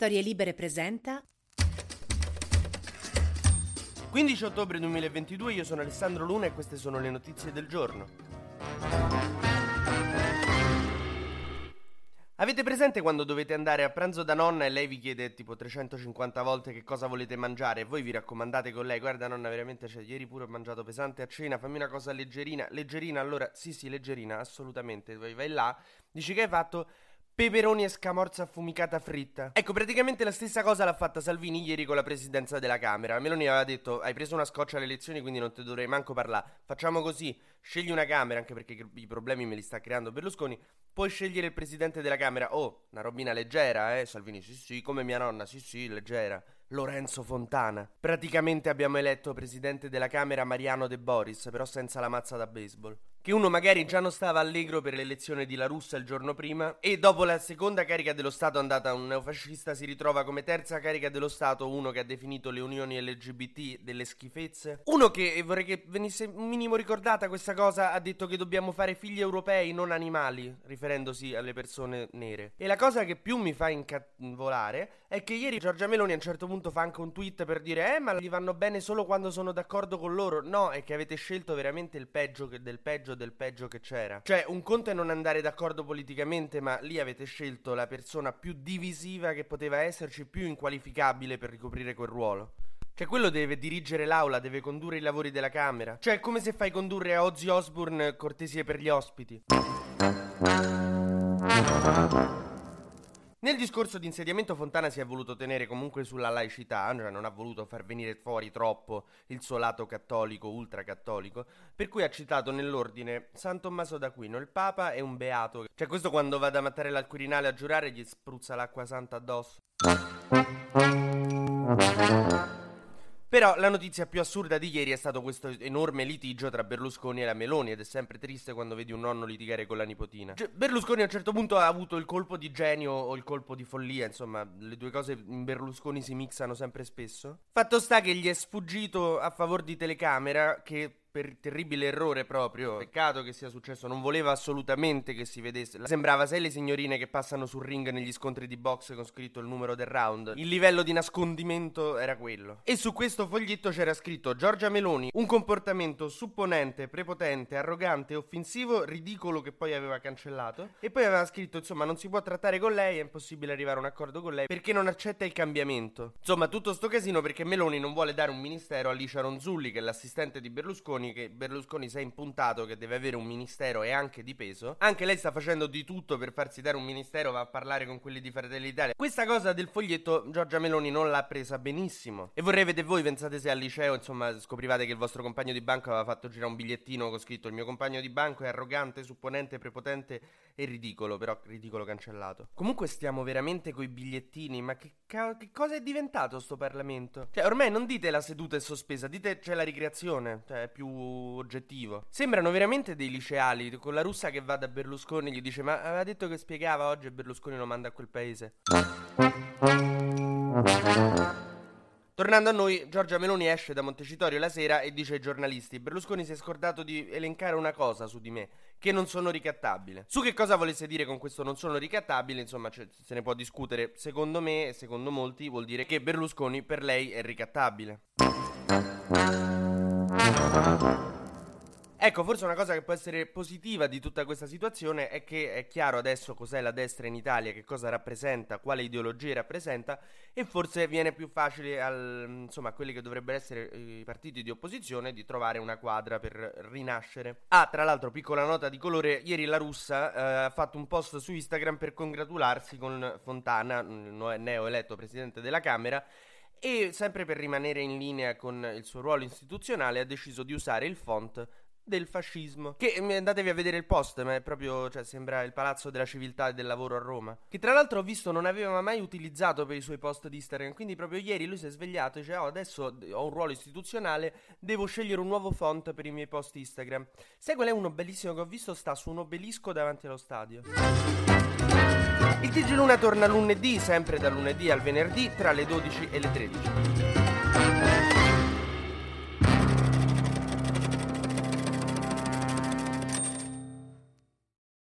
Storie Libere presenta 15 ottobre 2022, io sono Alessandro Luna e queste sono le notizie del giorno. Avete presente quando dovete andare a pranzo da nonna e lei vi chiede tipo 350 volte che cosa volete mangiare? E voi vi raccomandate con lei, guarda nonna veramente, cioè, ieri pure ho mangiato pesante a cena, fammi una cosa leggerina, leggerina, allora sì sì leggerina, assolutamente, vai, vai là, dici che hai fatto peperoni e scamorza affumicata fritta. Ecco, praticamente la stessa cosa l'ha fatta Salvini ieri con la presidenza della Camera. Meloni aveva detto: Hai preso una scoccia alle elezioni, quindi non ti dovrei manco parlare. Facciamo così: scegli una Camera, anche perché i problemi me li sta creando Berlusconi. Puoi scegliere il presidente della Camera. Oh, una robina leggera, eh? Salvini, sì, sì, come mia nonna, sì, sì, leggera. Lorenzo Fontana. Praticamente abbiamo eletto presidente della Camera Mariano De Boris, però senza la mazza da baseball che uno magari già non stava allegro per l'elezione di La Russa il giorno prima e dopo la seconda carica dello Stato andata un neofascista si ritrova come terza carica dello Stato uno che ha definito le unioni LGBT delle schifezze. Uno che, e vorrei che venisse un minimo ricordata questa cosa, ha detto che dobbiamo fare figli europei, non animali, riferendosi alle persone nere. E la cosa che più mi fa incavolare è che ieri Giorgia Meloni a un certo punto fa anche un tweet per dire eh ma gli vanno bene solo quando sono d'accordo con loro. No, è che avete scelto veramente il peggio del peggio del peggio che c'era. Cioè, un conto è non andare d'accordo politicamente, ma lì avete scelto la persona più divisiva che poteva esserci, più inqualificabile per ricoprire quel ruolo. Cioè, quello deve dirigere l'aula, deve condurre i lavori della Camera. Cioè, è come se fai condurre a Ozzy Osbourne cortesie per gli ospiti. Nel discorso di insediamento Fontana si è voluto tenere comunque sulla laicità, cioè non ha voluto far venire fuori troppo il suo lato cattolico, ultracattolico, per cui ha citato nell'ordine San Tommaso d'Aquino, il Papa e un beato. Cioè questo quando va da Mattarella al Quirinale a giurare gli spruzza l'acqua santa addosso. Però la notizia più assurda di ieri è stato questo enorme litigio tra Berlusconi e la Meloni ed è sempre triste quando vedi un nonno litigare con la nipotina. Cioè, Berlusconi a un certo punto ha avuto il colpo di genio o il colpo di follia, insomma, le due cose in Berlusconi si mixano sempre spesso. Fatto sta che gli è sfuggito a favore di telecamera che per terribile errore proprio. Peccato che sia successo, non voleva assolutamente che si vedesse. Sembrava sei le signorine che passano sul ring negli scontri di box con scritto il numero del round. Il livello di nascondimento era quello. E su questo foglietto c'era scritto Giorgia Meloni, un comportamento supponente, prepotente, arrogante, offensivo, ridicolo che poi aveva cancellato. E poi aveva scritto, insomma, non si può trattare con lei, è impossibile arrivare a un accordo con lei perché non accetta il cambiamento. Insomma, tutto sto casino perché Meloni non vuole dare un ministero a Licia Ronzulli, che è l'assistente di Berlusconi Berlusconi che Berlusconi si è impuntato che deve avere un ministero e anche di peso. Anche lei sta facendo di tutto per farsi dare un ministero, va a parlare con quelli di Fratelli d'Italia. Questa cosa del foglietto Giorgia Meloni non l'ha presa benissimo. E vorrei vedere voi, pensate se al liceo, insomma, scoprivate che il vostro compagno di banco aveva fatto girare un bigliettino con scritto il mio compagno di banco è arrogante, supponente, prepotente e ridicolo, però ridicolo cancellato. Comunque stiamo veramente coi bigliettini, ma che, ca- che cosa è diventato sto Parlamento? Cioè, ormai non dite la seduta è sospesa, dite c'è la ricreazione, cioè è più oggettivo. Sembrano veramente dei liceali, con la russa che va da Berlusconi gli dice ma aveva detto che spiegava oggi e Berlusconi lo manda a quel paese. Tornando a noi, Giorgia Meloni esce da Montecitorio la sera e dice ai giornalisti: Berlusconi si è scordato di elencare una cosa su di me, che non sono ricattabile. Su che cosa volesse dire con questo non sono ricattabile, insomma, cioè, se ne può discutere. Secondo me e secondo molti vuol dire che Berlusconi per lei è ricattabile. Ecco, forse una cosa che può essere positiva di tutta questa situazione è che è chiaro adesso cos'è la destra in Italia, che cosa rappresenta, quale ideologia rappresenta e forse viene più facile al, insomma, a quelli che dovrebbero essere i partiti di opposizione di trovare una quadra per rinascere. Ah, tra l'altro, piccola nota di colore, ieri la russa eh, ha fatto un post su Instagram per congratularsi con Fontana, neo eletto presidente della Camera, e sempre per rimanere in linea con il suo ruolo istituzionale ha deciso di usare il font del fascismo. Che mm, andatevi a vedere il post, ma è proprio, cioè, sembra il palazzo della civiltà e del lavoro a Roma. Che tra l'altro ho visto non aveva mai utilizzato per i suoi post di Instagram. Quindi proprio ieri lui si è svegliato e dice: Oh, adesso ho un ruolo istituzionale, devo scegliere un nuovo font per i miei post Instagram. Sai qual è uno bellissimo che ho visto? Sta su un obelisco davanti allo stadio. Il TG Luna torna lunedì, sempre da lunedì al venerdì, tra le 12 e le 13.